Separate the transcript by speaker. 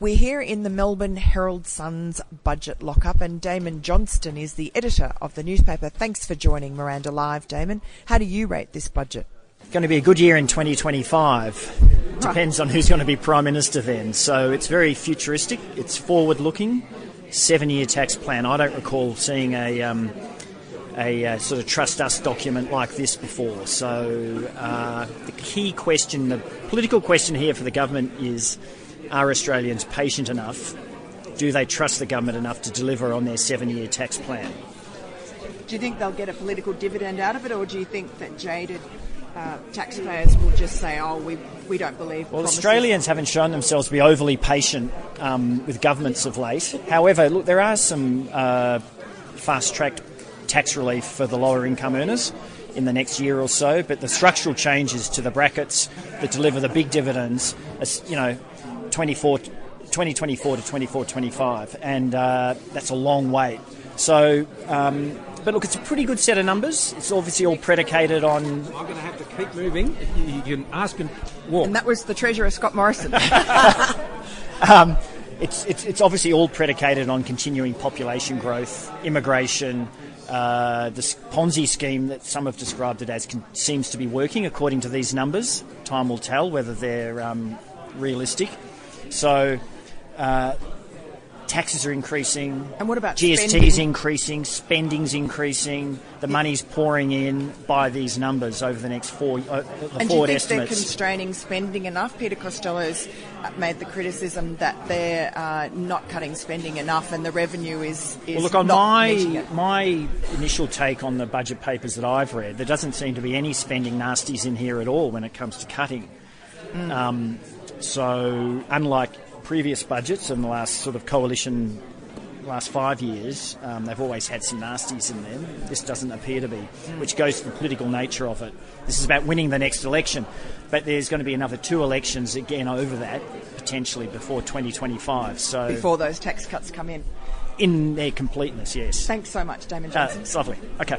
Speaker 1: We're here in the Melbourne Herald Sun's budget lockup, and Damon Johnston is the editor of the newspaper. Thanks for joining Miranda Live, Damon. How do you rate this budget?
Speaker 2: It's Going to be a good year in 2025. Depends on who's going to be Prime Minister then. So it's very futuristic, it's forward looking. Seven year tax plan. I don't recall seeing a. Um, a uh, sort of trust us document like this before. So, uh, the key question, the political question here for the government is are Australians patient enough? Do they trust the government enough to deliver on their seven year tax plan?
Speaker 1: Do you think they'll get a political dividend out of it, or do you think that jaded uh, taxpayers will just say, "Oh, we we don't believe."
Speaker 2: Well,
Speaker 1: promises.
Speaker 2: Australians haven't shown themselves to be overly patient um, with governments of late. However, look, there are some uh, fast-tracked tax relief for the lower income earners in the next year or so. But the structural changes to the brackets that deliver the big dividends, you know, 24, 2024 to 24 25, and uh, that's a long wait. So, um, but look, it's a pretty good set of numbers. It's obviously all predicated on.
Speaker 3: I'm going to have to keep moving. You can ask and walk.
Speaker 1: And that was the Treasurer, Scott Morrison.
Speaker 2: um, it's, it's, it's obviously all predicated on continuing population growth, immigration. Uh, the Ponzi scheme that some have described it as can, seems to be working according to these numbers. Time will tell whether they're um, realistic. So, uh, taxes are increasing.
Speaker 1: And what about
Speaker 2: GST
Speaker 1: spending?
Speaker 2: is increasing, spending's increasing, the money's pouring in by these numbers over the next four. Uh, the
Speaker 1: and do you think
Speaker 2: estimates.
Speaker 1: they're constraining spending enough? Peter Costello's made the criticism that they're uh, not cutting spending enough, and the revenue is, is
Speaker 2: Well, look, on
Speaker 1: not meeting it.
Speaker 2: my my initial take on the budget papers that I've read, there doesn't seem to be any spending nasties in here at all when it comes to cutting.
Speaker 1: Mm.
Speaker 2: Um, so, unlike previous budgets in the last sort of coalition, last five years, um, they've always had some nasties in them. This doesn't appear to be, which goes to the political nature of it. This is about winning the next election, but there's going to be another two elections again over that potentially before 2025. So,
Speaker 1: before those tax cuts come in.
Speaker 2: in their completeness, yes.
Speaker 1: Thanks so much, Damon
Speaker 2: Uh,
Speaker 1: Johnston.
Speaker 2: it's lovely. Okay.